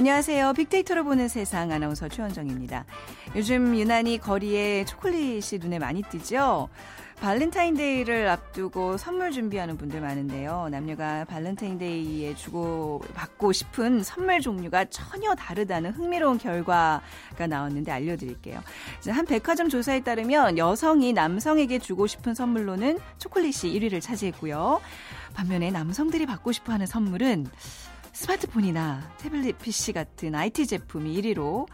안녕하세요. 빅데이터로 보는 세상 아나운서 최원정입니다. 요즘 유난히 거리에 초콜릿이 눈에 많이 띄죠? 발렌타인데이를 앞두고 선물 준비하는 분들 많은데요. 남녀가 발렌타인데이에 주고 받고 싶은 선물 종류가 전혀 다르다는 흥미로운 결과가 나왔는데 알려드릴게요. 한 백화점 조사에 따르면 여성이 남성에게 주고 싶은 선물로는 초콜릿이 1위를 차지했고요. 반면에 남성들이 받고 싶어 하는 선물은 스마트폰이나 태블릿 PC 같은 IT 제품이 1위로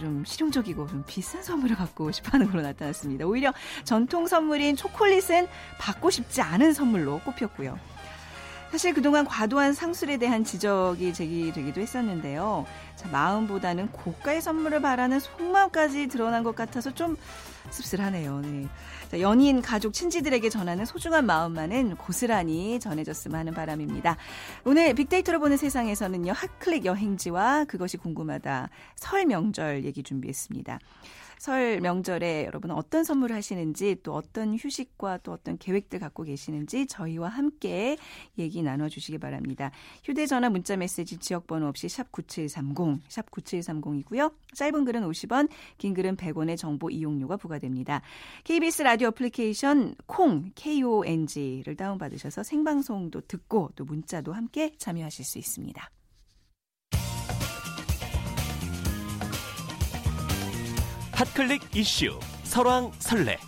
좀 실용적이고 좀 비싼 선물을 갖고 싶어 하는 걸로 나타났습니다. 오히려 전통 선물인 초콜릿은 받고 싶지 않은 선물로 꼽혔고요. 사실 그동안 과도한 상술에 대한 지적이 제기되기도 했었는데요. 자, 마음보다는 고가의 선물을 바라는 속마음까지 드러난 것 같아서 좀 씁쓸하네요. 네. 자, 연인, 가족, 친지들에게 전하는 소중한 마음만은 고스란히 전해졌으면 하는 바람입니다. 오늘 빅데이터로 보는 세상에서는요, 핫클릭 여행지와 그것이 궁금하다 설 명절 얘기 준비했습니다. 설 명절에 여러분 어떤 선물을 하시는지 또 어떤 휴식과 또 어떤 계획들 갖고 계시는지 저희와 함께 얘기 나눠주시기 바랍니다. 휴대전화 문자 메시지 지역번호 없이 샵 9730, 샵 9730이고요. 짧은 글은 50원, 긴 글은 100원의 정보 이용료가 부과됩니다. KBS 라디오 애플리케이션 콩, KONG를 다운받으셔서 생방송도 듣고 또 문자도 함께 참여하실 수 있습니다. 핫클릭 이슈 설왕설래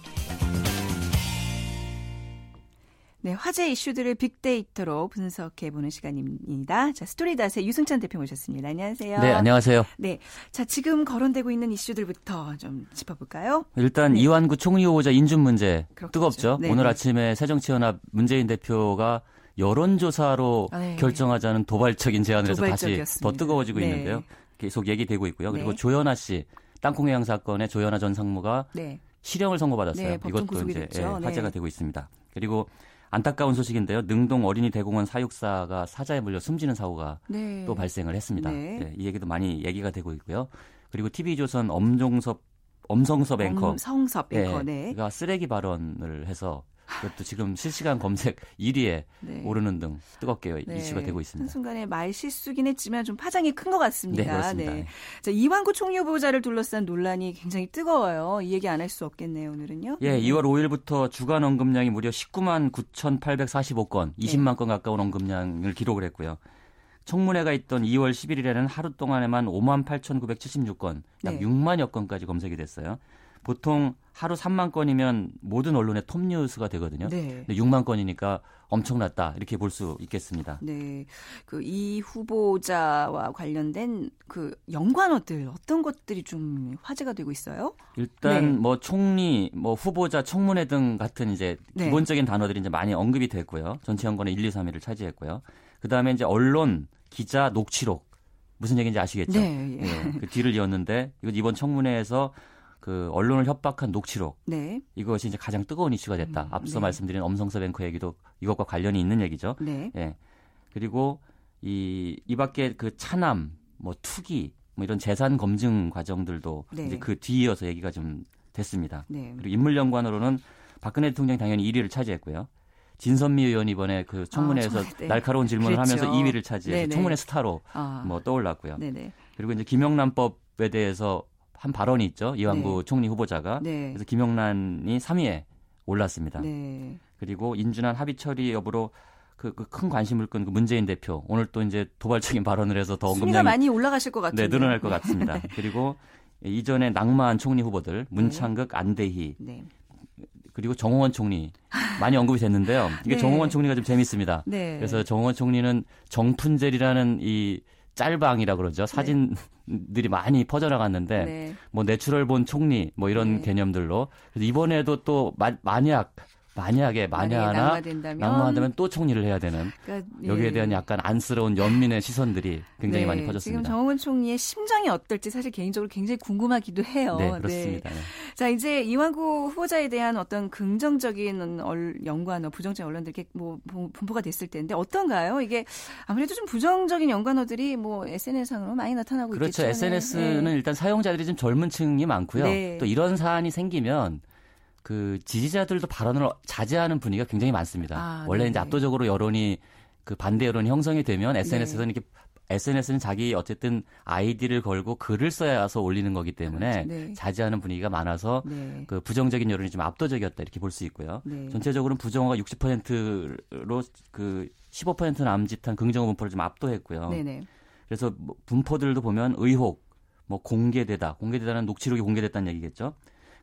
네, 화제 이슈들을 빅데이터로 분석해 보는 시간입니다. 자, 스토리닷의 유승찬 대표 모셨습니다. 안녕하세요. 네, 안녕하세요. 네, 자, 지금 거론되고 있는 이슈들부터 좀 짚어 볼까요? 일단 네. 이완구 총리 후보자 인준 문제 그렇겠죠. 뜨겁죠. 네. 오늘 아침에 새정치연합 문재인 대표가 여론조사로 네. 결정하자는 도발적인 제안을 해서 다시 더 뜨거워지고 네. 있는데요. 계속 얘기되고 있고요. 그리고 네. 조연아 씨 땅콩 해양 사건의 조연아 전 상무가 네. 실형을 선고받았어요. 네, 이것도 이제 예, 화제가 네. 되고 있습니다. 그리고 안타까운 소식인데요. 능동 어린이 대공원 사육사가 사자에 물려 숨지는 사고가 네. 또 발생을 했습니다. 네. 네, 이 얘기도 많이 얘기가 되고 있고요. 그리고 TV조선 엄종섭 엄성섭 앵커, 엄성섭 앵커, 네. 가 쓰레기 발언을 해서 그것도 지금 실시간 검색 1위에 네. 오르는 등 뜨겁게 네. 이슈가 되고 있습니다. 한순간에 말 실수긴 했지만 좀 파장이 큰 것 같습니다. 네, 그렇습니다. 네. 자, 이완구 총리 후보자를 둘러싼 논란이 굉장히 뜨거워요. 이 얘기 안 할 수 없겠네요, 오늘은요. 예, 2월 5일부터 주간 언급량이 무려 19만 9,845건, 20만 건 가까운 언급량을 기록을 했고요. 청문회가 있던 2월 11일에는 하루 동안에만 5만 8,976건, 약 네. 6만여 건까지 검색이 됐어요. 보통 하루 3만 건이면 모든 언론의 톱 뉴스가 되거든요. 네. 6만 건이니까 엄청났다 이렇게 볼 수 있겠습니다. 네, 그 이 후보자와 관련된 그 연관어들 어떤 것들이 좀 화제가 되고 있어요? 일단 네. 뭐 총리, 뭐 후보자, 청문회 등 같은 이제 네. 기본적인 단어들이 이제 많이 언급이 됐고요. 전체 연관의 1, 2, 3위를 차지했고요. 그 다음에 이제 언론, 기자, 녹취록 무슨 얘기인지 아시겠죠? 네. 예. 예. 그 뒤를 이었는데 이거 이번 청문회에서 그 언론을 협박한 녹취록 네. 이것이 이제 가장 뜨거운 이슈가 됐다. 음, 앞서 네. 말씀드린 엄성서 뱅크 얘기도 이것과 관련이 있는 얘기죠. 네. 예. 그리고 이 이밖에 그 차남, 뭐 투기, 뭐 이런 재산 검증 과정들도 네. 이제 그 뒤이어서 얘기가 좀 됐습니다. 네. 그리고 인물 연관으로는 박근혜 대통령이 당연히 1위를 차지했고요. 진선미 의원 이번에 그 청문회에서 아, 네. 날카로운 질문을 그랬죠. 하면서 2위를 차지해서 네네. 청문회 스타로 아. 뭐 떠올랐고요. 네네. 그리고 이제 김영란법 에 대해서 한 발언이 있죠. 이완구 네. 총리 후보자가. 네. 그래서 김영란이 3위에 올랐습니다. 네. 그리고 인준안 합의 처리 여부로 그, 그 큰 관심을 끈 그 문재인 대표 오늘 또 이제 도발적인 발언을 해서 더 언급량이 많이 올라가실 것 같은데 네, 늘어날 것 같습니다. 네. 그리고 이전에 낙마한 총리 후보들 문창극, 안대희 네. 그리고 정홍원 총리 많이 언급이 됐는데요. 이게 네. 정홍원 총리가 좀 재밌습니다. 네. 그래서 정홍원 총리는 정푼젤이라는 이 짤방이라 그러죠. 사진들이 많이 퍼져나갔는데 네. 뭐 natural born 총리 뭐 이런 네. 개념들로 그래서 이번에도 또 마, 만약 만약에 만에 하나 낙마한다면 또 총리를 해야 되는 그러니까, 여기에 예. 대한 약간 안쓰러운 연민의 시선들이 굉장히 네, 많이 퍼졌습니다. 지금 정홍원 총리의 심정이 어떨지 사실 개인적으로 굉장히 궁금하기도 해요. 네, 그렇습니다. 네. 자 이제 이완구 후보자에 대한 어떤 긍정적인 연관어, 부정적인 언론들 이렇게 뭐 분포가 됐을 텐데 어떤가요? 이게 아무래도 좀 부정적인 연관어들이 뭐 SNS상으로 많이 나타나고 그렇죠. 있겠죠. 그렇죠. SNS는 네. 일단 사용자들이 좀 젊은 층이 많고요. 네. 또 이런 사안이 생기면 그 지지자들도 발언을 자제하는 분위기가 굉장히 많습니다. 아, 원래 네 이제 압도적으로 여론이 그 반대 여론이 형성이 되면 SNS에서는 네. 이렇게 SNS는 자기 어쨌든 아이디를 걸고 글을 써야서 올리는 거기 때문에 그렇죠. 네. 자제하는 분위기가 많아서 네. 그 부정적인 여론이 좀 압도적이었다 이렇게 볼 수 있고요. 네. 전체적으로는 부정어가 60%로 그 15% 남짓한 긍정어 분포를 좀 압도했고요. 네네. 그래서 뭐 분포들도 보면 의혹, 뭐 공개되다, 공개되다는 녹취록이 공개됐다는 얘기겠죠.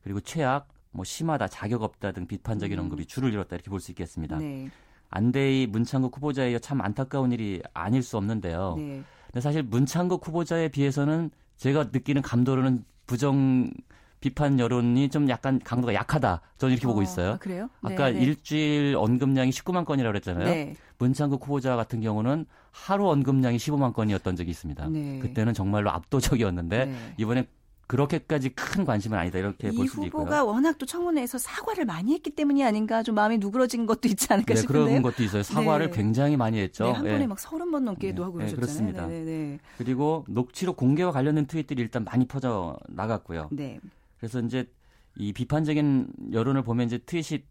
그리고 최악, 뭐 심하다, 자격 없다 등 비판적인 음. 언급이 줄을 이뤘다 이렇게 볼 수 있겠습니다. 네. 안대희 문창국 후보자에 이어 참 안타까운 일이 아닐 수 없는데요. 네. 근데 사실 문창국 후보자에 비해서는 제가 느끼는 감도로는 부정 비판 여론이 좀 약간 강도가 약하다. 저는 이렇게 어, 보고 있어요. 아, 그래요? 아까 네, 네. 일주일 언급량이 19만 건이라고 그랬잖아요. 네. 문창국 후보자 같은 경우는 하루 언급량이 15만 건이었던 적이 있습니다. 네. 그때는 정말로 압도적이었는데 네. 이번에 그렇게까지 큰 관심은 아니다 이렇게 볼 수도 있고요. 이 후보가 워낙 또 청문회에서 사과를 많이 했기 때문이 아닌가 좀 마음이 누그러진 것도 있지 않을까 네, 싶은데요. 그런 것도 있어요. 사과를 네. 굉장히 많이 했죠. 네, 한 번에 네. 막 서른 번 넘게도 하고 그러셨잖아요. 그렇습니다. 네, 그리고 녹취록 공개와 관련된 트윗들이 일단 많이 퍼져 나갔고요. 네. 그래서 이제 이 비판적인 여론을 보면 이제 트윗이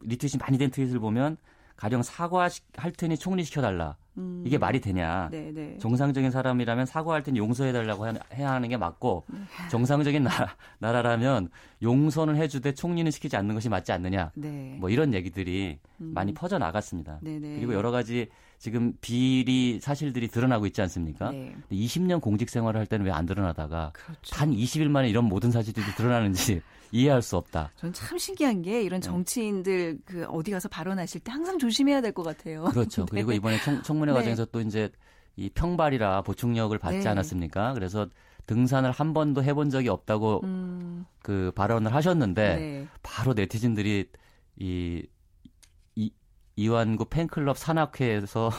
리트윗이 많이 된 트윗을 보면 가령 사과할 테니 총리시켜달라. 음. 이게 말이 되냐. 네네. 네. 정상적인 사람이라면 사과할 테니 용서해달라고 해야 하는 게 맞고 네. 정상적인 나라, 나라 라면 용서는 해주되 총리는 시키지 않는 것이 맞지 않느냐. 네. 뭐 이런 얘기들이 음. 많이 퍼져 나갔습니다. 네네. 그리고 여러 가지 지금 비리 사실들이 드러나고 있지 않습니까? 네. 20년 공직 생활을 할 때는 왜 안 드러나다가 그렇죠. 단 20일 만에 이런 모든 사실들이 드러나는지 이해할 수 없다. 전 참 신기한 게 이런 네. 정치인들 그 어디 가서 발언하실 때 항상 조심해야 될 것 같아요. 그렇죠. 네. 그리고 이번에 청, 문회 네. 과정에서 또 이제 이 평발이라 보충력을 받지 네. 않았습니까? 그래서 등산을 한 번도 해본 적이 없다고 음. 그 발언을 하셨는데 네. 바로 네티즌들이 이, 이 이완구 팬클럽 산악회에서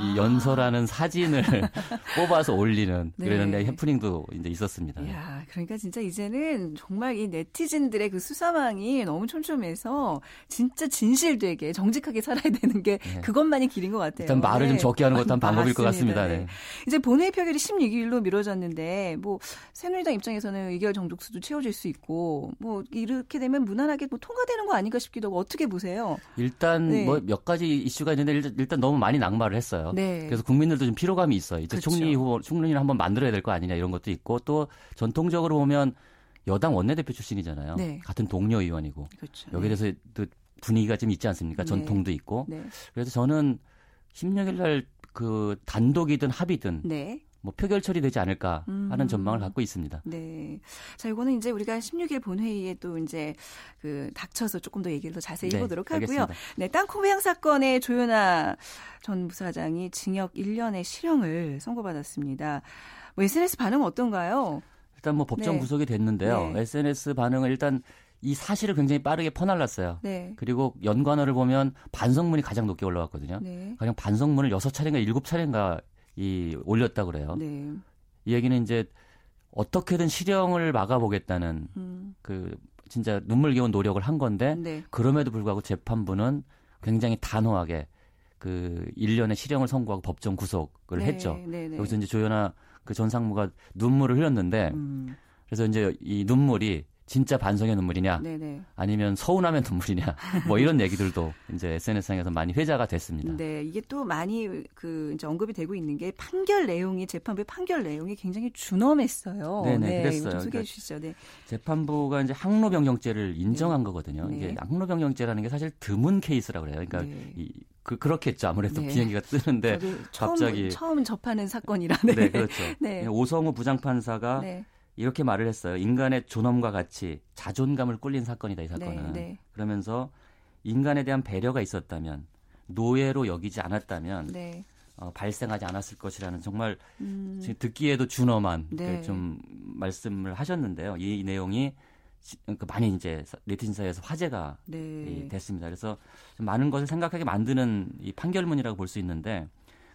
이 아. 연설하는 사진을 뽑아서 올리는 네. 그랬는데 해프닝도 이제 있었습니다. 야, 그러니까 진짜 이제는 정말 이 네티즌들의 그 수사망이 너무 촘촘해서 진짜 진실되게 정직하게 살아야 되는 게 네. 그것만이 길인 것 같아요. 일단 말을 네. 좀 적게 하는 것도 한 방법일 것 같습니다. 네. 이제 본회의 표결이 16일로 미뤄졌는데 뭐 새누리당 입장에서는 의결 정족수도 채워질 수 있고 뭐 이렇게 되면 무난하게 뭐 통과되는 거 아닌가 싶기도 하고 어떻게 보세요? 일단 네. 뭐몇 가지 이슈가 있는데 일단 너무 많이 낙마를 했어요. 있어요. 네. 그래서 국민들도 좀 피로감이 있어요. 이제 그렇죠. 총리 후보, 총리를 한번 만들어야 될 거 아니냐 이런 것도 있고 또 전통적으로 보면 여당 원내대표 출신이잖아요. 네. 같은 동료 의원이고 그렇죠. 여기에 네. 대해서 또 분위기가 좀 있지 않습니까? 네. 전통도 있고. 네. 그래서 저는 16일 날 그 단독이든 합의든 네. 뭐 표결 처리되지 않을까 하는 음. 전망을 갖고 있습니다. 네. 자, 이거는 이제 우리가 16일 본회의에 또 이제 그 닥쳐서 조금 더 얘기를 더 자세히 네, 해보도록 하고요. 알겠습니다. 네, 땅콩 회항 사건의 조현아 전 부사장이 징역 1년의 실형을 선고받았습니다. 뭐 SNS 반응은 어떤가요? 일단 뭐 법정 네. 구속이 됐는데요. 네. SNS 반응은 일단 이 사실을 굉장히 빠르게 퍼날랐어요. 네. 그리고 연관어를 보면 반성문이 가장 높게 올라왔거든요. 네. 가령 반성문을 6차례인가 7차례인가 이 올렸다 그래요. 네. 이 얘기는 이제 어떻게든 실형을 막아보겠다는 음. 그 진짜 눈물겨운 노력을 한 건데 네. 그럼에도 불구하고 재판부는 굉장히 단호하게 그 1년의 실형을 선고하고 법정 구속을 네. 했죠. 네, 네. 여기서 이제 조연아 그 전 상무가 눈물을 흘렸는데 음. 그래서 이제 이 눈물이 진짜 반성의 눈물이냐 네네. 아니면 서운하면 눈물이냐 뭐 이런 얘기들도 이제 SNS상에서 많이 회자가 됐습니다. 네, 이게 또 많이 그 이제 언급이 되고 있는 게 판결 내용이 재판부의 판결 내용이 굉장히 준엄했어요. 네네 네, 그랬어요. 좀 소개해 주시죠. 네. 재판부가 이제 항로 변경죄를 인정한 네. 거거든요. 네. 이게 항로 변경죄라는 게 사실 드문 케이스라 그래요. 그러니까 네. 이, 그 그렇겠죠. 아무래도 네. 비행기가 뜨는데 갑자기 처음, 처음 접하는 사건이라 네. 네, 그렇죠. 네. 오성우 부장판사가 네. 이렇게 말을 했어요. 인간의 존엄과 같이 자존감을 꿀린 사건이다 이 사건은. 네, 네. 그러면서 인간에 대한 배려가 있었다면 노예로 여기지 않았다면 네. 어, 발생하지 않았을 것이라는 정말 음. 듣기에도 준엄한 네. 좀 말씀을 하셨는데요. 이, 이 내용이 그 많이 이제 네티즌 사이에서 화제가 네. 됐습니다. 그래서 많은 것을 생각하게 만드는 이 판결문이라고 볼 수 있는데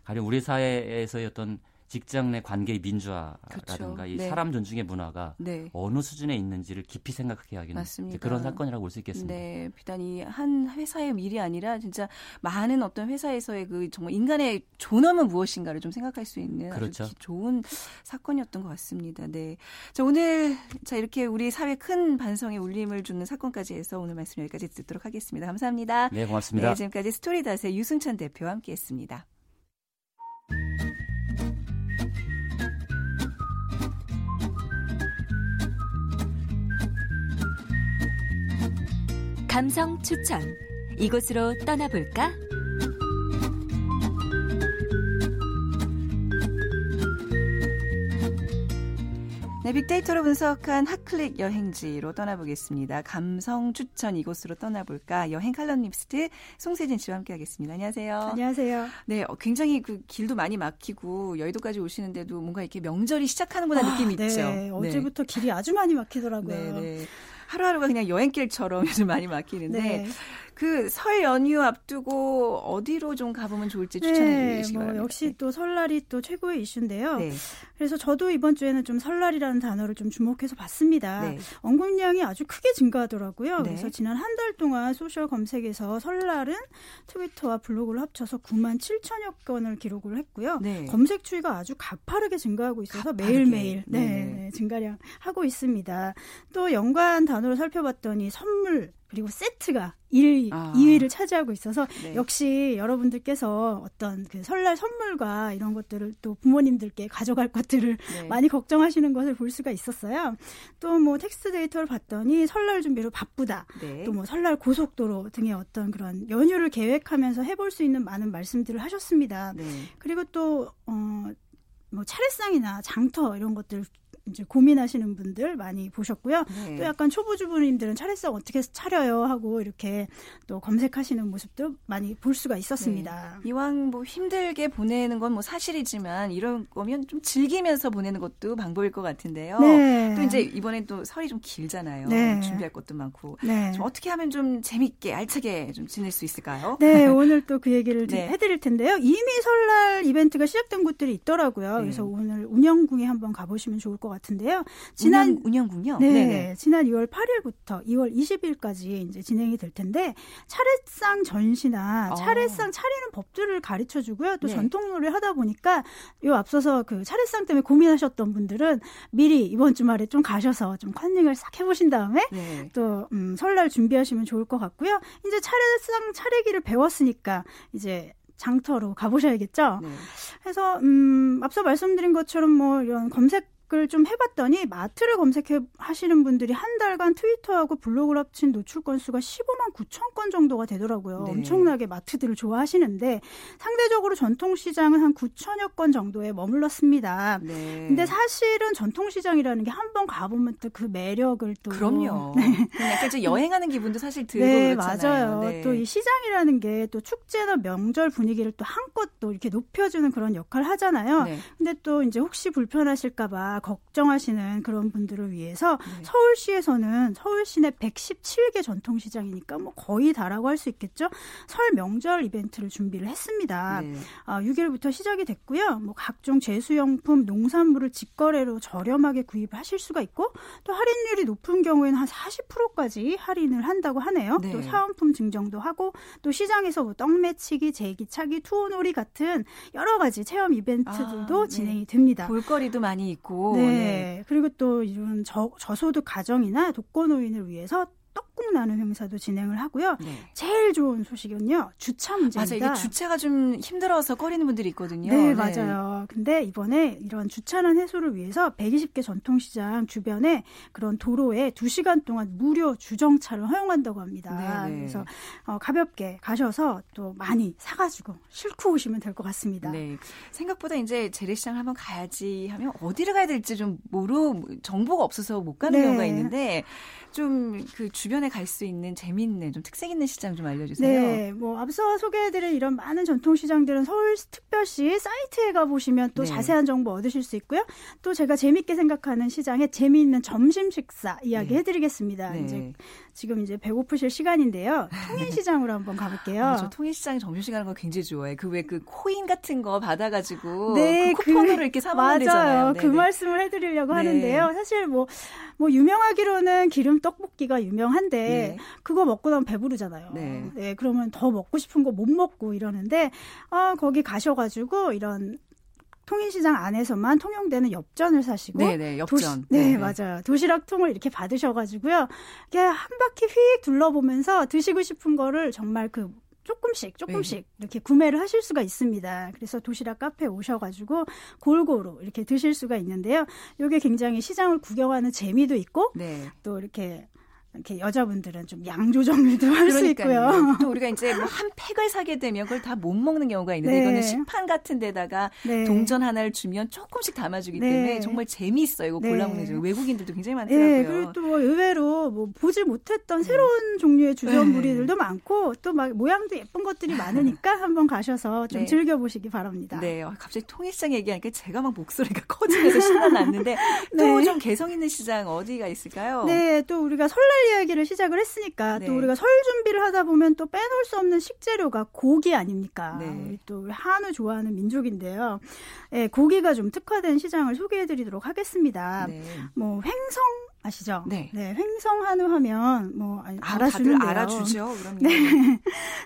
가령 우리 사회에서의 어떤 직장 내 관계의 민주화라든가 그렇죠. 이 네. 사람 존중의 문화가 네. 어느 수준에 있는지를 깊이 생각하게 하기는 그런 사건이라고 볼 수 있겠습니다. 네, 비단 이 한 회사의 일이 아니라 진짜 많은 어떤 회사에서의 그 정말 인간의 존엄은 무엇인가를 좀 생각할 수 있는 그렇죠. 아주 좋은 사건이었던 것 같습니다. 네, 자 오늘 자 이렇게 우리 사회 큰 반성에 울림을 주는 사건까지 해서 오늘 말씀 여기까지 듣도록 하겠습니다. 감사합니다. 네, 고맙습니다. 네, 지금까지 스토리닷의 유승찬 대표와 함께했습니다. 감성 추천. 이곳으로 떠나볼까? 네, 빅데이터로 분석한 핫클릭 여행지로 떠나보겠습니다. 감성 추천 이곳으로 떠나볼까? 여행 칼럼니스트 송세진 씨와 함께하겠습니다. 안녕하세요. 안녕하세요. 네, 어, 굉장히 그 길도 많이 막히고 여의도까지 오시는데도 뭔가 이렇게 명절이 시작하는구나 아, 느낌이 네. 있죠. 네. 어제부터 길이 아주 많이 막히더라고요. 네, 네. 하루하루가 그냥 여행길처럼 요즘 많이 막히는데 네. 그 설 연휴 앞두고 어디로 좀 가보면 좋을지 추천해 네, 주시기 뭐 바랍니다. 역시 또 설날이 또 최고의 이슈인데요. 네. 그래서 저도 이번 주에는 좀 설날이라는 단어를 좀 주목해서 봤습니다. 네. 언급량이 아주 크게 증가하더라고요. 네. 그래서 지난 한 달 동안 소셜 검색에서 설날은 트위터와 블로그를 합쳐서 9만 7천여 건을 기록을 했고요. 네. 검색 추이가 아주 가파르게 증가하고 있어서 매일매일 네, 네, 증가량 하고 있습니다. 또 연관 단어를 살펴봤더니 선물 그리고 세트가 1위, 아. 2위를 차지하고 있어서 네. 역시 여러분들께서 어떤 그 설날 선물과 이런 것들을 또 부모님들께 가져갈 것들을 네. 많이 걱정하시는 것을 볼 수가 있었어요. 또 뭐 텍스트 데이터를 봤더니 설날 준비로 바쁘다. 네. 또뭐 설날 고속도로 등의 어떤 그런 연휴를 계획하면서 해볼 수 있는 많은 말씀들을 하셨습니다. 네. 그리고 또 어, 뭐 차례상이나 장터 이런 것들 이제 고민하시는 분들 많이 보셨고요. 네. 또 약간 초보 주부님들은 차례상 어떻게 차려요 하고 이렇게 또 검색하시는 모습도 많이 볼 수가 있었습니다. 네. 이왕 뭐 힘들게 보내는 건 뭐 사실이지만 이런 거면 좀 즐기면서 보내는 것도 방법일 것 같은데요. 네. 또 이제 이번엔 또 설이 좀 길잖아요. 네. 준비할 것도 많고. 네. 좀 어떻게 하면 좀 재밌게 알차게 좀 지낼 수 있을까요? 네, 오늘 또 그 얘기를 네. 해드릴 텐데요. 이미 설날 이벤트가 시작된 곳들이 있더라고요. 네. 그래서 오늘 운영궁에 한번 가보시면 좋을 것 같은데요. 지난 운영, 군요 네, 네네. 지난 2월 8일부터 2월 20일까지 이제 진행이 될 텐데 차례상 전시나 아. 차례상 차리는 법들을 가르쳐 주고요. 또 네. 전통놀이를 하다 보니까 요 앞서서 그 차례상 때문에 고민하셨던 분들은 미리 이번 주말에 좀 가셔서 좀 컨닝을 싹 해보신 다음에 네. 또 음, 설날 준비하시면 좋을 것 같고요. 이제 차례상 차례기를 배웠으니까 이제 장터로 가보셔야겠죠. 네. 그래서 음, 앞서 말씀드린 것처럼 뭐 이런 검색 검색을 좀 해봤더니 마트를 검색해 하시는 분들이 한 달간 트위터하고 블로그를 합친 노출 건수가 15만 9천 건 정도가 되더라고요. 네. 엄청나게 마트들을 좋아하시는데 상대적으로 전통시장은 한 9천여 건 정도에 머물렀습니다. 네. 근데 사실은 전통시장이라는 게 한 번 가보면 또 그 매력을 또 그럼요. 네. 약간 좀 여행하는 기분도 사실 들고 네, 그렇잖아요. 맞아요. 네. 또이 시장이라는 게 또 축제나 명절 분위기를 또 한껏 또 이렇게 높여주는 그런 역할을 하잖아요. 네. 근데 또 이제 혹시 불편하실까봐 걱정하시는 그런 분들을 위해서 네. 서울시에서는 서울 시 내 117개 전통시장이니까 뭐 거의 다라고 할 수 있겠죠. 설 명절 이벤트를 준비를 했습니다. 네. 아, 6일부터 시작이 됐고요. 뭐 각종 제수용품, 농산물을 직거래로 저렴하게 구입하실 수가 있고 또 할인율이 높은 경우에는 한 40%까지 할인을 한다고 하네요. 네. 또 사은품 증정도 하고 또 시장에서 뭐 떡매치기, 제기차기, 투어놀이 같은 여러 가지 체험 이벤트들도 아, 네. 진행이 됩니다. 볼거리도 많이 있고 네. 네. 그리고 또 이런 저, 저소득 가정이나 독거노인을 위해서 떡국 나는 행사도 진행을 하고요. 네. 제일 좋은 소식은요. 주차 문제입니다. 맞아요. 이게 주차가 좀 힘들어서 꺼리는 분들이 있거든요. 네, 네. 맞아요. 근데 이번에 이런 주차난 해소를 위해서 120개 전통시장 주변에 그런 도로에 2시간 동안 무료 주정차를 허용한다고 합니다. 네, 네. 그래서 어, 가볍게 가셔서 또 많이 사가지고 싣고 오시면 될 것 같습니다. 네. 생각보다 이제 재래시장 한번 가야지 하면 어디를 가야 될지 좀 모르 정보가 없어서 못 가는 네. 경우가 있는데 좀그 주변에 갈 수 있는 재미있는 좀 특색 있는 시장 좀 알려주세요. 네, 뭐 앞서 소개해드린 이런 많은 전통 시장들은 서울 특별시 사이트에 가 보시면 또 네. 자세한 정보 얻으실 수 있고요. 또 제가 재밌게 생각하는 시장에 재미있는 점심 식사 이야기 네. 해드리겠습니다. 네. 이제 지금 이제 배고프실 시간인데요. 통인시장으로 한번 가볼게요. 아, 저 통인시장 점심시간 하는 거 굉장히 좋아해. 그 왜그 그 코인 같은 거 받아가지고 네, 그 쿠폰으로 그, 이렇게 사먹는 되잖아요. 그 말씀을 해드리려고 네. 하는데요. 사실 뭐, 뭐 유명하기로는 기름 떡볶이가 유명한데 네. 그거 먹고 나면 배부르잖아요. 네. 네. 그러면 더 먹고 싶은 거 못 먹고 이러는데 아 거기 가셔가지고 이런 통인시장 안에서만 통용되는 엽전을 사시고 네네 엽전 도시, 네, 네 맞아요 도시락 통을 이렇게 받으셔가지고요 이게 한 바퀴 휙 둘러보면서 드시고 싶은 거를 정말 그 조금씩 조금씩 네. 이렇게 구매를 하실 수가 있습니다. 그래서 도시락 카페에 오셔가지고 골고루 이렇게 드실 수가 있는데요. 이게 굉장히 시장을 구경하는 재미도 있고 네. 또 이렇게 이렇게 여자분들은 좀 양 조정도 할 수 있고요. 또 우리가 이제 뭐 한 팩을 사게 되면 그걸 다 못 먹는 경우가 있는데 네. 이거는 식판 같은 데다가 네. 동전 하나를 주면 조금씩 담아주기 네. 때문에 정말 재미있어요. 이거 골라 먹는 네. 외국인들도 굉장히 많더라고요. 네. 그리고 또뭐 의외로 뭐 보지 못했던 음. 새로운 종류의 주전부리들도 많고 또 막 모양도 예쁜 것들이 많으니까 한번 가셔서 좀 즐겨보시기 바랍니다. 네, 어, 갑자기 통일시장 얘기하니까 제가 막 목소리가 커지면서 신나났는데 또 좀 개성 있는 시장 어디가 있을까요? 네, 또 우리가 설날 이야기를 시작을 했으니까 네. 또 우리가 설 준비를 하다 보면 또 빼놓을 수 없는 식재료가 고기 아닙니까? 네. 또 한우 좋아하는 민족인데요. 네, 고기가 좀 특화된 시장을 소개해드리도록 하겠습니다. 네. 뭐 횡성 아시죠? 네. 네, 횡성 한우 하면 뭐 아, 알아주는데요. 알아주죠. 그럼요. 네.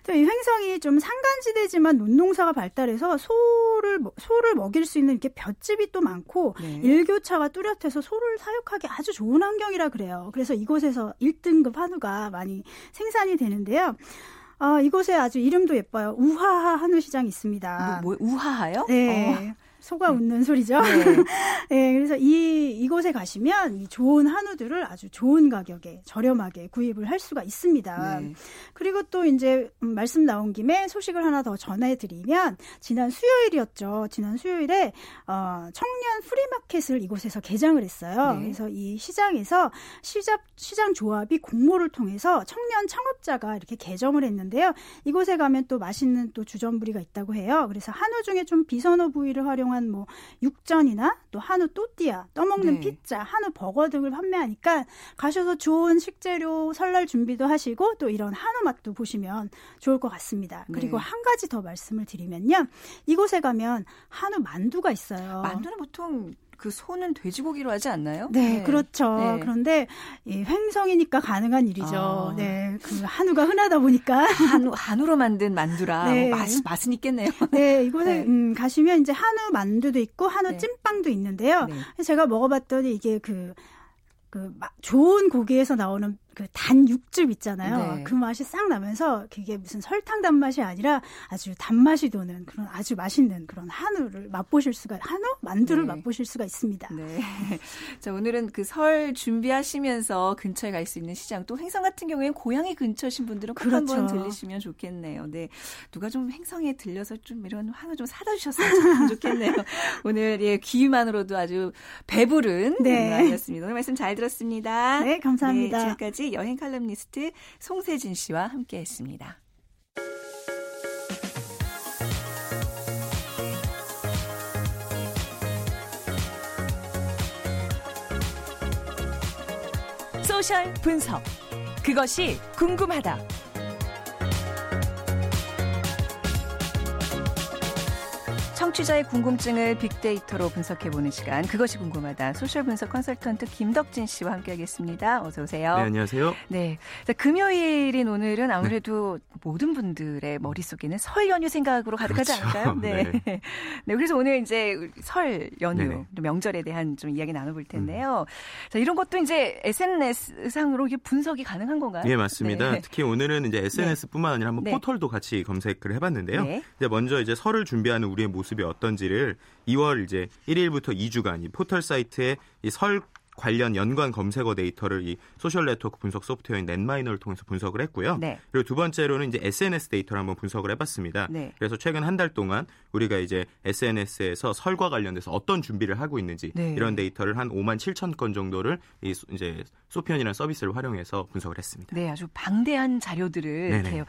또 이 횡성이 좀 산간지대지만 논농사가 발달해서 소를 소를 먹일 수 있는 이렇게 볏집이 또 많고 네. 일교차가 뚜렷해서 소를 사육하기 아주 좋은 환경이라 그래요. 그래서 이곳에서 1등급 한우가 많이 생산이 되는데요. 어, 이곳에 아주 이름도 예뻐요. 우하하 한우 시장이 있습니다. 뭐, 뭐 우하하요? 네. 어. 소가 네. 웃는 소리죠. 네. 네. 그래서 이 이곳에 가시면 이 좋은 한우들을 아주 좋은 가격에 저렴하게 구입을 할 수가 있습니다. 네. 그리고 또 이제 음, 말씀 나온 김에 소식을 하나 더 전해드리면 지난 수요일이었죠. 지난 수요일에 어, 청년 프리마켓을 이곳에서 개장을 했어요. 네. 그래서 이 시장에서 시장 시장 조합이 공모를 통해서 청년 창업자가 이렇게 개정을 했는데요. 이곳에 가면 또 맛있는 또 주전부리가 있다고 해요. 그래서 한우 중에 좀 비선호 부위를 활용한 다양한 뭐 육전이나 또 한우 또띠아, 떠먹는 네. 피자, 한우 버거 등을 판매하니까 가셔서 좋은 식재료 설날 준비도 하시고 또 이런 한우 맛도 보시면 좋을 것 같습니다. 그리고 네. 한 가지 더 말씀을 드리면요. 이곳에 가면 한우 만두가 있어요. 만두는 보통 그 소는 돼지고기로 하지 않나요? 네, 네. 그렇죠. 네. 그런데 이 횡성이니까 가능한 일이죠. 아. 네, 그 한우가 흔하다 보니까 한우 한우로 만든 만두라 네. 뭐 맛, 맛은 있겠네요. 네, 이곳에 네. 음, 가시면 이제 한우 만두도 있고 한우 네. 찐빵도 있는데요. 네. 제가 먹어봤더니 이게 그 그 좋은 고기에서 나오는 그 단 육즙 있잖아요. 네. 그 맛이 싹 나면서 그게 무슨 설탕 단맛이 아니라 아주 단맛이 도는 그런 아주 맛있는 그런 한우를 맛보실 수가 한우 만두를 네. 맛보실 수가 있습니다. 네. 자 오늘은 그 설 준비하시면서 근처에 갈 수 있는 시장 또 횡성 같은 경우에는 고향이 근처신 분들은 꼭 그렇죠. 한번 들리시면 좋겠네요. 네 누가 좀 횡성에 들려서 좀 이런 한우 좀 사다 주셨으면 좋겠네요. 오늘 예 귀만으로도 아주 배부른 네. 아이였습니다. 오늘 말씀 잘 들었습니다. 네 감사합니다. 네, 지금까지 여행 칼럼니스트 송세진 씨와 함께 했습니다. social 분석. 그것이 궁금하다. 청취자의 궁금증을 빅데이터로 분석해보는 시간 그것이 궁금하다 social 분석 컨설턴트 김덕진 씨와 함께하겠습니다. 어서 오세요. 네 안녕하세요. 네 자, 금요일인 오늘은 아무래도 네. 모든 분들의 머릿속에는 설 연휴 생각으로 가득하지 그렇죠. 않을까요? 네. 네. 네. 그래서 오늘 이제 설 연휴 네네. 명절에 대한 좀 이야기 나눠볼 텐데요. 음. 자 이런 것도 이제 SNS 상으로 이게 분석이 가능한 건가요? 네 맞습니다. 네. 특히 오늘은 이제 SNS뿐만 아니라 한번 네. 포털도 같이 검색을 해봤는데요. 네. 이제 먼저 이제 설을 준비하는 우리의 모습이 어떤지를 2월 이제 1일부터 2주간 이 포털 사이트에 이 설 관련 연관 검색어 데이터를 이 social network 분석 소프트웨어인 넷마이너를 통해서 분석을 했고요. 네. 그리고 두 번째로는 이제 SNS 데이터를 한번 분석을 해봤습니다. 네. 그래서 최근 한 달 동안 우리가 이제 SNS에서 설과 관련돼서 어떤 준비를 하고 있는지 네. 이런 데이터를 한 5만 7천 건 정도를 이 이제 소피언이라는 서비스를 활용해서 분석을 했습니다. 네, 아주 방대한 자료들을 이렇게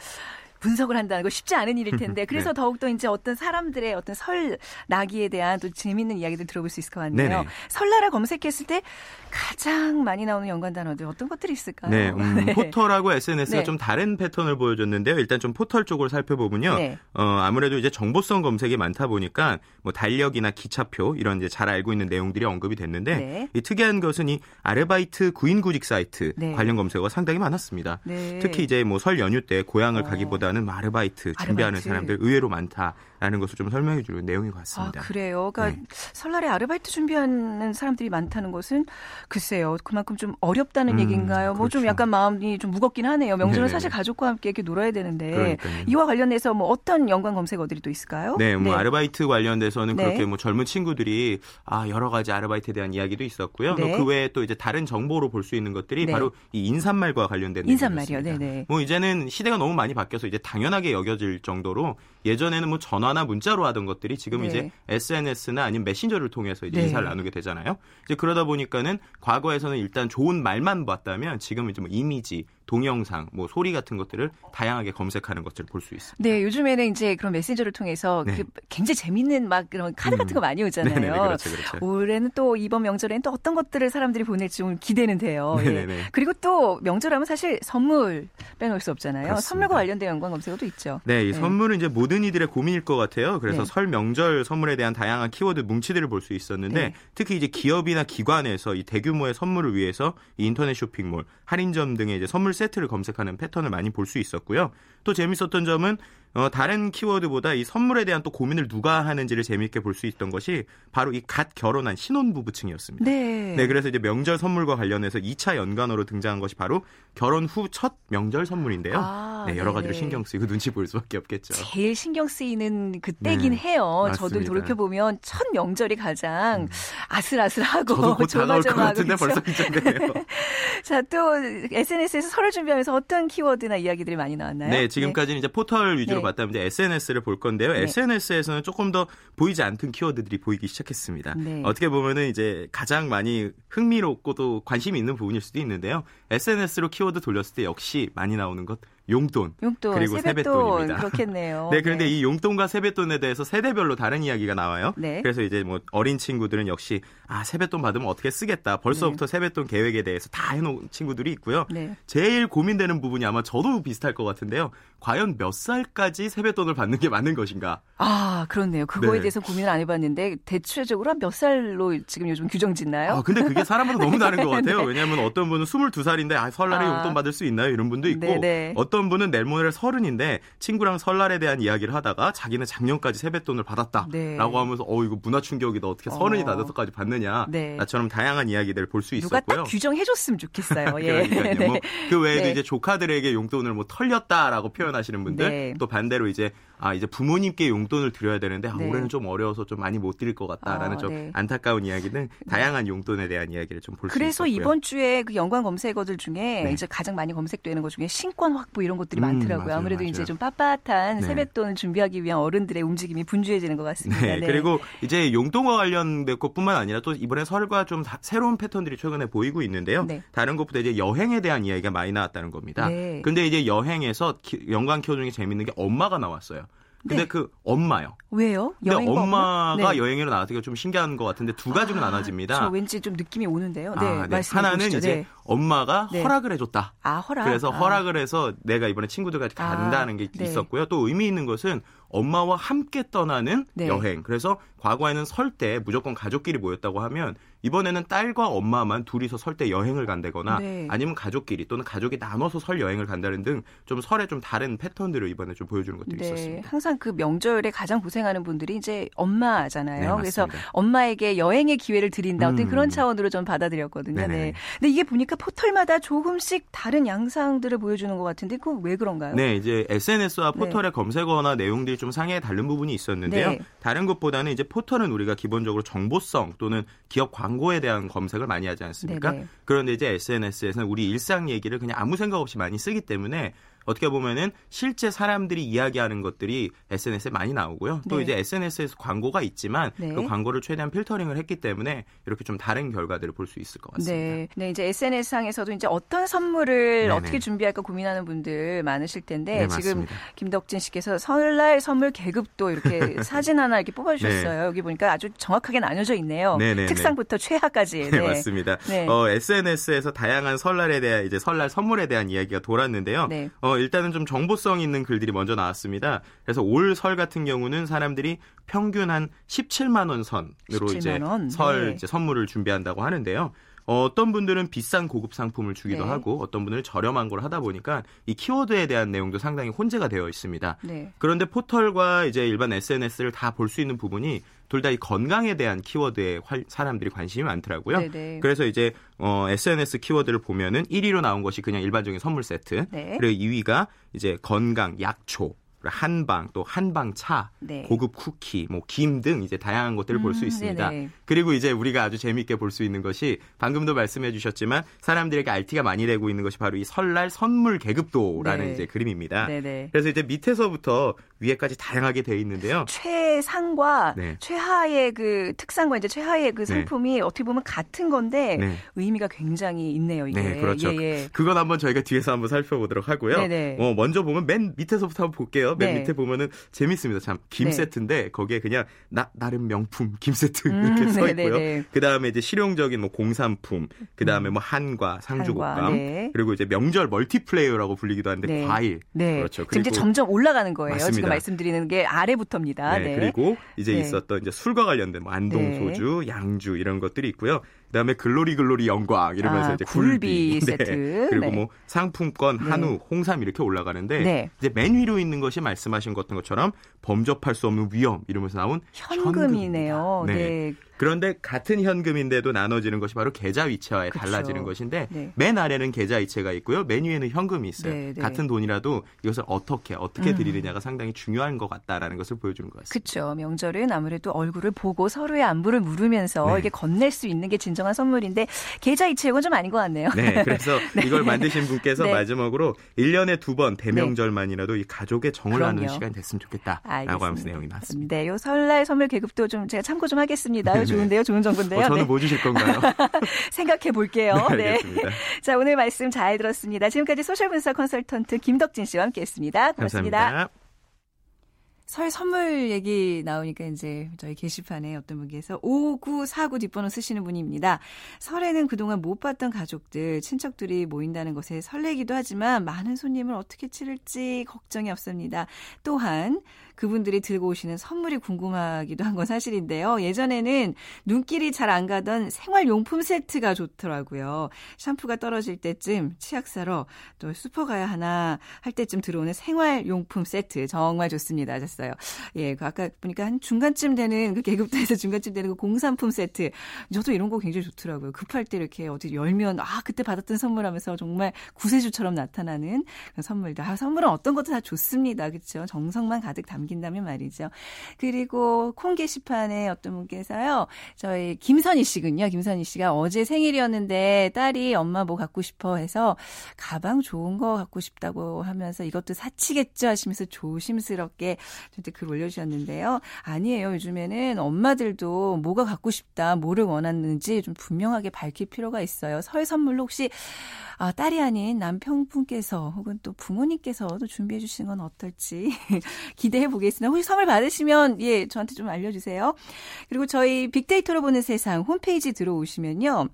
분석을 한다는 거 쉽지 않은 일일 텐데 네. 그래서 네. 더욱더 이제 어떤 사람들의 어떤 설 나기에 대한 또 재밌는 이야기들 들어볼 수 있을 것 같네요. 네네. 설나라 검색했을 때 가장 많이 나오는 연관 단어들 어떤 것들이 있을까요? 네, 음, 네. 포털하고 SNS가 네. 좀 다른 패턴을 보여줬는데요. 일단 좀 포털 쪽을 살펴보면요. 네. 어, 아무래도 이제 정보성 검색이 많다 보니까 뭐 달력이나 기차표 이런 이제 잘 알고 있는 내용들이 언급이 됐는데 네. 이 특이한 것은 이 아르바이트 구인 구직 사이트 관련 검색어가 상당히 많았습니다. 특히 이제 뭐 설 연휴 때 고향을 어. 가기보다는 뭐 아르바이트 준비하는 아르바이트. 사람들 의외로 많다라는 것을 좀 설명해 주는 내용인 것 같습니다. 아, 그래요. 그러니까 네. 설날에 아르바이트 준비하는 사람들이 많다는 것은 글쎄요. 그만큼 좀 어렵다는 음, 얘기인가요? 그렇죠. 뭐좀 약간 마음이 좀 무겁긴 하네요. 명절은 네 사실 가족과 함께 이렇게 놀아야 되는데 그러니까요. 이와 관련해서 뭐 어떤 연관 검색어들이 또 있을까요? 네, 뭐 네. 아르바이트 관련돼서는 네. 그렇게 뭐 젊은 친구들이 아 여러 가지 아르바이트에 대한 이야기도 있었고요. 네. 그 외에 또 이제 다른 정보로 볼 수 있는 것들이 네. 바로 이 인사말과 관련된 인사말이요. 네, 네. 뭐 이제는 시대가 너무 많이 바뀌어서 이제 당연하게 여겨질 정도로 예전에는 뭐 전화나 문자로 하던 것들이 지금 네. 이제 SNS나 아니면 메신저를 통해서 이제 네. 인사를 나누게 되잖아요. 이제 그러다 보니까는 과거에서는 일단 좋은 말만 봤다면 지금 이제 뭐 이미지, 동영상, 뭐 소리 같은 것들을 다양하게 검색하는 것들을 볼 수 있습니다. 네, 요즘에는 이제 그런 메신저를 통해서 네. 그 굉장히 재밌는 막 그런 카드 같은 거 음. 많이 오잖아요. 네네, 그렇죠, 그렇죠. 올해는 또 이번 명절에는 또 어떤 것들을 사람들이 보낼지 좀 기대는 돼요. 예. 그리고 또 명절하면 사실 선물 빼놓을 수 없잖아요. 그렇습니다. 선물과 관련된 연관 검색어도 있죠. 네, 이 네. 선물은 이제 모든 이들의 고민일 것 같아요. 그래서 네. 설 명절 선물에 대한 다양한 키워드 뭉치들을 볼 수 있었는데 네. 특히 이제 기업이나 기관에서 이 대규모의 선물을 위해서 이 인터넷 쇼핑몰, 할인점 등의 이제 선물 세트를 검색하는 패턴을 많이 볼 수 있었고요. 또 재밌었던 점은 어, 다른 키워드보다 이 선물에 대한 또 고민을 누가 하는지를 재미있게 볼 수 있던 것이 바로 이 갓 결혼한 신혼부부층이었습니다. 네. 네, 그래서 이제 명절 선물과 관련해서 2차 연관어로 등장한 것이 바로 결혼 후 첫 명절 선물인데요. 아, 네, 여러 가지로 신경 쓰이고 눈치 볼 수밖에 없겠죠. 제일 신경 쓰이는 그때긴 네, 해요. 맞습니다. 저도 돌이켜 보면 첫 명절이 가장 음. 아슬아슬하고 저도 곧 다가올 것 같은데 벌써 이정되네요. 자, 또 SNS에서 설을 준비하면서 어떤 키워드나 이야기들이 많이 나왔나요? 네, 지금까지는 네. 이제 포털 위주로 네. 봤다면 이제 SNS를 볼 건데요. 네. SNS에서는 조금 더 보이지 않던 키워드들이 보이기 시작했습니다. 네. 어떻게 보면은 이제 가장 많이 흥미롭고도 관심이 있는 부분일 수도 있는데요. SNS로 키워드 돌렸을 때 역시 많이 나오는 것 용돈, 용돈 그리고 세뱃돈, 입니다 그렇겠네요. 네, 그런데 네. 이 용돈과 세뱃돈에 대해서 세대별로 다른 이야기가 나와요. 네. 그래서 이제 뭐 어린 친구들은 역시 아 세뱃돈 받으면 어떻게 쓰겠다. 벌써부터 네. 세뱃돈 계획에 대해서 다 해놓은 친구들이 있고요. 네. 제일 고민되는 부분이 아마 저도 비슷할 것 같은데요. 과연 몇 살까지 세뱃돈을 받는 게 맞는 것인가? 아 그렇네요. 그거에 네. 대해서 고민을 안 해봤는데 대체적으로 몇 살로 지금 요즘 규정 짓나요? 아 근데 그게 사람마다 너무 다른 것 같아요. 네. 왜냐하면 어떤 분은 22살인데 아 설날에 아. 용돈 받을 수 있나요? 이런 분도 있고 네네. 어떤 어떤 분은 내일 모레 서른인데 친구랑 설날에 대한 이야기를 하다가 자기는 작년까지 세뱃돈을 받았다라고 네. 하면서 어 이거 문화 충격이다 어떻게 서른이 다 돼서까지 받느냐 네. 나처럼 다양한 이야기들을 볼 수 있었고요. 누가 딱 규정해줬으면 좋겠어요. 예. 네. 뭐그 외에도 네. 이제 조카들에게 용돈을 뭐 털렸다라고 표현하시는 분들 네. 또 반대로 이제 아 이제 부모님께 용돈을 드려야 되는데 아, 네. 올해는 좀 어려워서 좀 많이 못 드릴 것 같다라는 아, 좀 네. 안타까운 이야기는 다양한 용돈에 대한 이야기를 좀 볼 수 있어요. 그래서 이번 주에 그 연관 검색어들 중에 네. 이제 가장 많이 검색되는 것 중에 신권 확보 이런 것들이 음, 많더라고요. 맞아요, 아무래도 맞아요. 이제 좀 빳빳한 네. 세뱃돈을 준비하기 위한 어른들의 움직임이 분주해지는 것 같습니다. 네, 네. 그리고 이제 용돈과 관련된 것뿐만 아니라 또 이번에 설과 좀 다, 새로운 패턴들이 최근에 보이고 있는데요. 네. 다른 것보다 이제 여행에 대한 이야기가 많이 나왔다는 겁니다. 네. 근데 이제 여행에서 기, 연관 키워 중에 재밌는 게 엄마가 나왔어요. 근데 네. 그 엄마요. 왜요? 근데 엄마가 엄마? 네. 여행으로 나왔기가 좀 신기한 것 같은데 두 가지로 아, 나눠집니다. 저 왠지 좀 느낌이 오는데요. 네, 아, 네. 하나는 보시죠. 이제 네. 엄마가 네. 허락을 해줬다. 아 허락. 그래서 아. 허락을 해서 내가 이번에 친구들까지 아, 간다는 게 있었고요. 또 의미 있는 것은 엄마와 함께 떠나는 여행. 그래서 과거에는 설 때 무조건 가족끼리 모였다고 하면 이번에는 딸과 엄마만 둘이서 설 때 여행을 간다거나 네. 아니면 가족끼리 또는 가족이 나눠서 설 여행을 간다는 등 좀 설에 좀 다른 패턴들을 이번에 좀 보여주는 것들이 네. 있었습니다. 항상 그 명절에 가장 고생하는 분들이 이제 엄마잖아요. 네, 그래서 엄마에게 여행의 기회를 드린다 어떤 음. 그런 차원으로 좀 받아들였거든요. 네네. 네. 근데 이게 보니까 포털마다 조금씩 다른 양상들을 보여주는 것 같은데 그건 왜 그런가요? 네, 이제 SNS와 네. 포털의 검색어나 내용들이 좀 상해에 다른 부분이 있었는데요. 네. 다른 것보다는 이제 포털은 우리가 기본적으로 정보성 또는 기업 광 고에 대한 검색을 많이 하지 않습니까? 네네. 그런데 이제 SNS에서는 우리 일상 얘기를 그냥 아무 생각 없이 많이 쓰기 때문에 어떻게 보면은 실제 사람들이 이야기하는 것들이 SNS에 많이 나오고요. 또 네. 이제 SNS에서 광고가 있지만 네. 그 광고를 최대한 필터링을 했기 때문에 이렇게 좀 다른 결과들을 볼 수 있을 것 같습니다. 네. 네, 이제 SNS 상에서도 이제 어떤 선물을 네네. 어떻게 준비할까 고민하는 분들 많으실 텐데 네, 지금 김덕진 씨께서 설날 선물 계급도 이렇게 사진 하나 이렇게 뽑아 주셨어요. 네. 여기 보니까 아주 정확하게 나눠져 있네요. 네네네. 특상부터 최하까지. 네, 맞습니다. 네. 어, SNS에서 다양한 설날에 대한 이제 설날 선물에 대한 이야기가 돌았는데요. 네. 어, 일단은 좀 정보성 있는 글들이 먼저 나왔습니다. 그래서 올 설 같은 경우는 사람들이 평균 한 17만 원 선으로 17만 이제 원? 설 네. 이제 선물을 준비한다고 하는데요. 어떤 분들은 비싼 고급 상품을 주기도 네. 하고 어떤 분들은 저렴한 걸 하다 보니까 이 키워드에 대한 내용도 상당히 혼재가 되어 있습니다. 네. 그런데 포털과 이제 일반 SNS를 다 볼 수 있는 부분이 둘 다 이 건강에 대한 키워드에 사람들이 관심이 많더라고요. 네네. 네. 그래서 이제 어, SNS 키워드를 보면은 1위로 나온 것이 그냥 일반적인 선물 세트, 네. 그리고 2위가 이제 건강, 약초, 한방 또 한방차, 네. 고급 쿠키, 뭐 김 등 이제 다양한 것들을 음, 볼수 있습니다. 네네. 그리고 이제 우리가 아주 재미있게 볼 수 있는 것이 방금도 말씀해 주셨지만 사람들에게 RT가 많이 되고 있는 것이 바로 이 설날 선물 계급도라는 네. 이제 그림입니다. 네네. 그래서 이제 밑에서부터 위에까지 다양하게 되어 있는데요. 최상과 네. 최하의 그 특상과 이제 최하의 그 네. 상품이 네. 어떻게 보면 같은 건데 네. 의미가 굉장히 있네요. 이게. 네, 그렇죠. 예, 예. 그건 한번 저희가 뒤에서 한번 살펴보도록 하고요. 어, 먼저 보면 맨 밑에서부터 한번 볼게요. 맨 네. 밑에 보면은 재밌습니다. 참김 세트인데 거기에 그냥 나 나름 명품 김 세트 음, 이렇게 써 있고요. 그 다음에 이제 실용적인 뭐 공산품, 그 다음에 뭐 한과, 상주곡감, 한과, 그리고 이제 명절 멀티플레이어라고 불리기도 하는데 과일. 네. 그렇죠. 그리고 이제 점점 올라가는 거예요. 맞습니다. 지금 말씀드리는 게 아래부터입니다. 네, 네. 그리고 이제 네. 있었던 이제 술과 관련된 뭐 안동 네. 소주, 양주 이런 것들이 있고요. 그다음에 글로리 글로리 영광 이러면서 아, 이제 굴비, 굴비 세트 네. 그리고 뭐 상품권 네. 한우, 홍삼 이렇게 올라가는데 네. 이제 맨 위로 있는 것이 말씀하신 것처럼 범접할 수 없는 위험 이러면서 나온 현금이네요. 네. 네. 그런데 같은 현금인데도 나눠지는 것이 바로 계좌 위치와에 그쵸. 달라지는 것인데 네. 맨 아래는 계좌 위치가 있고요. 맨 위에는 현금이 있어요. 네, 네. 같은 돈이라도 이것을 어떻게 어떻게 음. 드리느냐가 상당히 중요한 것 같다라는 것을 보여주는 것 같습니다. 그렇죠. 명절은 아무래도 얼굴을 보고 서로의 안부를 물으면서 네. 이게 건넬 수 있는 게 진정한 선물인데 계좌 이체 이건 좀 아닌 것 같네요. 네. 그래서 네. 이걸 만드신 분께서 네. 마지막으로 1년에 두 번 대명절만이라도 이 가족의 정을 그럼요. 나누는 시간이 됐으면 좋겠다라고 하면서 내용이 나왔습니다. 네. 요 설날 선물 계급도 좀 제가 참고 좀 하겠습니다. 좋은데요. 좋은 정보인데요. 어, 저는 네. 뭐 주실 건가요? 생각해 볼게요. 네, 네. 자, 오늘 말씀 잘 들었습니다. 지금까지 소셜 분석 컨설턴트 김덕진 씨와 함께 했습니다. 고맙습니다. 감사합니다. 설 선물 얘기 나오니까 이제 저희 게시판에 어떤 분께서 5949 뒷번호 쓰시는 분입니다. 설에는 그동안 못 봤던 가족들, 친척들이 모인다는 것에 설레기도 하지만 많은 손님을 어떻게 치를지 걱정이 없습니다. 또한 그분들이 들고 오시는 선물이 궁금하기도 한 건 사실인데요. 예전에는 눈길이 잘 안 가던 생활용품 세트가 좋더라고요. 샴푸가 떨어질 때쯤 치약 사러 또 슈퍼 가야 하나 할 때쯤 들어오는 생활용품 세트 정말 좋습니다. 하셨어요. 예, 그 아까 보니까 한 중간쯤 되는 그 계급대에서 중간쯤 되는 그 공산품 세트. 저도 이런 거 굉장히 좋더라고요. 급할 때 이렇게 어디 열면 아 그때 받았던 선물하면서 정말 구세주처럼 나타나는 선물들. 아 선물은 어떤 것도 다 좋습니다. 그렇죠? 정성만 가득 담. 남긴다면 말이죠. 그리고 콩 게시판에 어떤 분께서요. 저희 김선희 씨군요. 김선희 씨가 어제 생일이었는데 딸이 엄마 뭐 갖고 싶어 해서 가방 좋은 거 갖고 싶다고 하면서 이것도 사치겠죠 하시면서 조심스럽게 저한테 글 올려주셨는데요. 아니에요. 요즘에는 엄마들도 뭐가 갖고 싶다, 뭐를 원하는지 좀 분명하게 밝힐 필요가 있어요. 설 선물로 혹시 아, 딸이 아닌 남편분께서 혹은 또 부모님께서도 준비해 주시는 건 어떨지 기대해 보겠습니다. 혹시 선물 받으시면 예, 저한테 좀 알려주세요. 그리고 저희 빅데이터로 보는 세상 홈페이지 들어오시면요.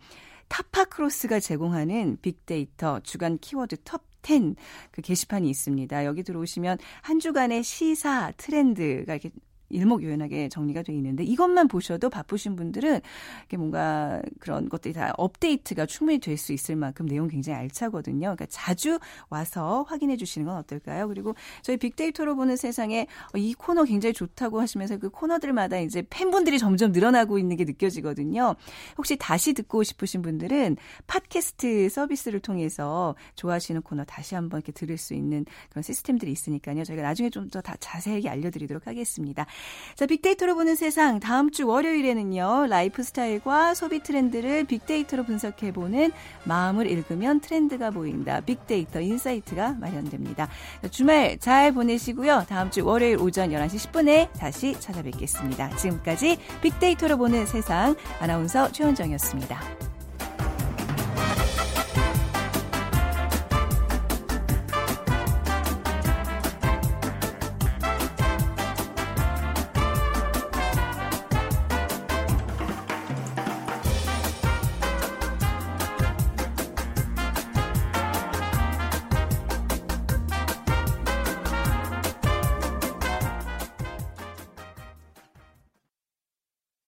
타파크로스가 제공하는 빅데이터 주간 키워드 톱 10 그 게시판이 있습니다. 여기 들어오시면 한 주간의 시사 트렌드가 이렇게 일목요연하게 정리가 돼 있는데 이것만 보셔도 바쁘신 분들은 이게 뭔가 그런 것들이 다 업데이트가 충분히 될 수 있을 만큼 내용 굉장히 알차거든요. 그러니까 자주 와서 확인해 주시는 건 어떨까요? 그리고 저희 빅데이터로 보는 세상에 어, 이 코너 굉장히 좋다고 하시면서 그 코너들마다 이제 팬분들이 점점 늘어나고 있는 게 느껴지거든요. 혹시 다시 듣고 싶으신 분들은 팟캐스트 서비스를 통해서 좋아하시는 코너 다시 한번 이렇게 들을 수 있는 그런 시스템들이 있으니까요. 저희가 나중에 좀 더 자세하게 알려드리도록 하겠습니다. 자, 빅데이터로 보는 세상 다음 주 월요일에는요. 라이프 스타일과 소비 트렌드를 빅데이터로 분석해 보는 마음을 읽으면 트렌드가 보인다. 빅데이터 insight가 마련됩니다. 주말 잘 보내시고요. 다음 주 월요일 오전 11시 10분에 다시 찾아뵙겠습니다. 지금까지 빅데이터로 보는 세상 아나운서 최원정이었습니다.